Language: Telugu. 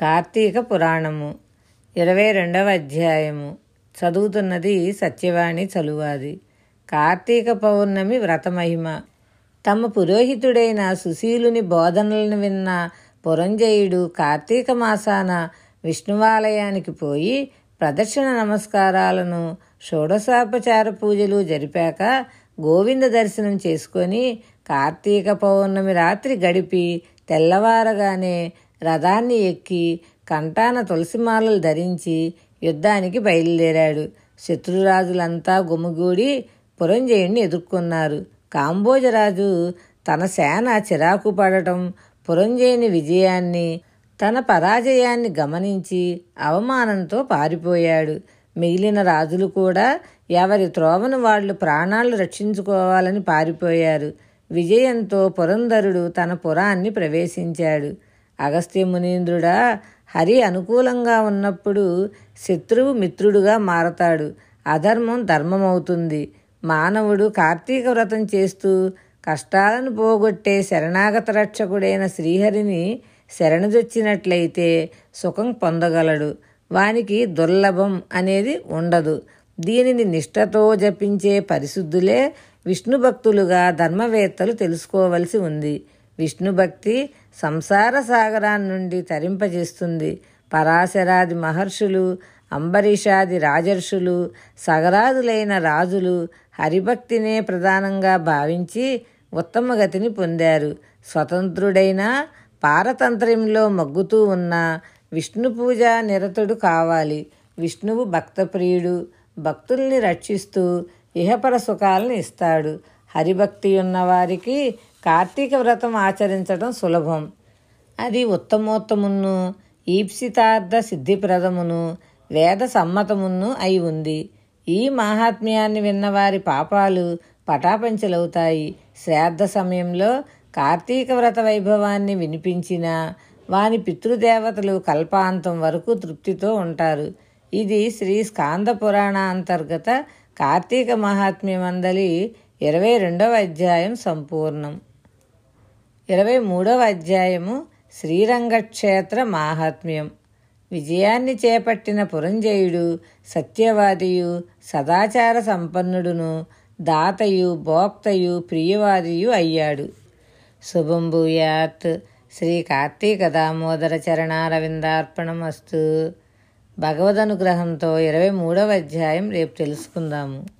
కార్తీక పురాణము. ఇరవై రెండవ అధ్యాయము. చదువుతున్నది సత్యవాణి చలువాది. కార్తీక పౌర్ణమి వ్రతమహిమ. తమ పురోహితుడైన సుశీలుని బోధనలను విన్న పురంజయుడు కార్తీక మాసాన విష్ణువాలయానికి పోయి ప్రదక్షిణ నమస్కారాలను షోడశోపచార పూజలు జరిపాక గోవింద దర్శనం చేసుకొని కార్తీక పౌర్ణమి రాత్రి గడిపి తెల్లవారగానే రథాన్ని ఎక్కి కంటాన తులసిమాలలు ధరించి యుద్ధానికి బయలుదేరాడు. శత్రురాజులంతా గుమిగూడి పురంజయుణ్ణి ఎదుర్కొన్నారు. కాంబోజరాజు తన సేన చిరాకు పడటం పురంజయుని విజయాన్ని తన పరాజయాన్ని గమనించి అవమానంతో పారిపోయాడు. మిగిలిన రాజులు కూడా ఎవరి త్రోవను వాళ్ళు ప్రాణాలు రక్షించుకోవాలని పారిపోయారు. విజయంతో పురంధరుడు తన పురాన్ని ప్రవేశించాడు. అగస్త్య మునీంద్రుడా హరి అనుకూలంగా ఉన్నప్పుడు శత్రువు మిత్రుడుగా మారతాడు. అధర్మం ధర్మమవుతుంది. మానవుడు కార్తీక వ్రతం చేస్తూ కష్టాలను పోగొట్టే శరణాగత రక్షకుడైన శ్రీహరిని శరణుజొచ్చినట్లయితే సుఖం పొందగలడు. వానికి దుర్లభం అనేది ఉండదు. దీనిని నిష్ఠతో జపించే పరిశుద్ధులే విష్ణు భక్తులుగా ధర్మవేత్తలు తెలుసుకోవలసి ఉంది. విష్ణు భక్తి సంసార సాగరాన్ని నుండి తరింపజేస్తుంది. పరాశరాది మహర్షులు అంబరీషాది రాజర్షులు సగరాదులైన రాజులు హరిభక్తినే ప్రధానంగా భావించి ఉత్తమ గతిని పొందారు. స్వతంత్రుడైన పారతంత్ర్యంలో మగ్గుతూ ఉన్న విష్ణు పూజ నిరతుడు కావాలి. విష్ణువు భక్తప్రియుడు. భక్తుల్ని రక్షిస్తూ ఇహపర సుఖాలను ఇస్తాడు. హరిభక్తి ఉన్నవారికి కార్తీక వ్రతం ఆచరించడం సులభం. అది ఉత్తమోత్తమును ఈప్సితార్థ సిద్ధిప్రదమును వేద సమ్మతమును అయి ఉంది. ఈ మాహాత్మ్యాన్ని విన్నవారి పాపాలు పటాపంచలవుతాయి. శ్రాద్ధ సమయంలో కార్తీక వ్రత వైభవాన్ని వినిపించిన వాని పితృదేవతలు కల్పాంతం వరకు తృప్తితో ఉంటారు. ఇది శ్రీ స్కాంద పురాణ అంతర్గత కార్తీక మహాత్మ్యమందలి ఇరవై రెండవ అధ్యాయం సంపూర్ణం. ఇరవై మూడవ అధ్యాయము శ్రీరంగక్షేత్ర మాహాత్మ్యం. విజయాన్ని చేపట్టిన పురంజయుడు సత్యవాదియు సదాచార సంపన్నుడును దాతయు భోక్తయు ప్రియవాదియు అయ్యాడు. శుభం భూయాత్. శ్రీ కార్తీక దామోదర చరణారవిందార్పణమస్తు. భగవదనుగ్రహంతో ఇరవై మూడవ అధ్యాయం రేపు తెలుసుకుందాము.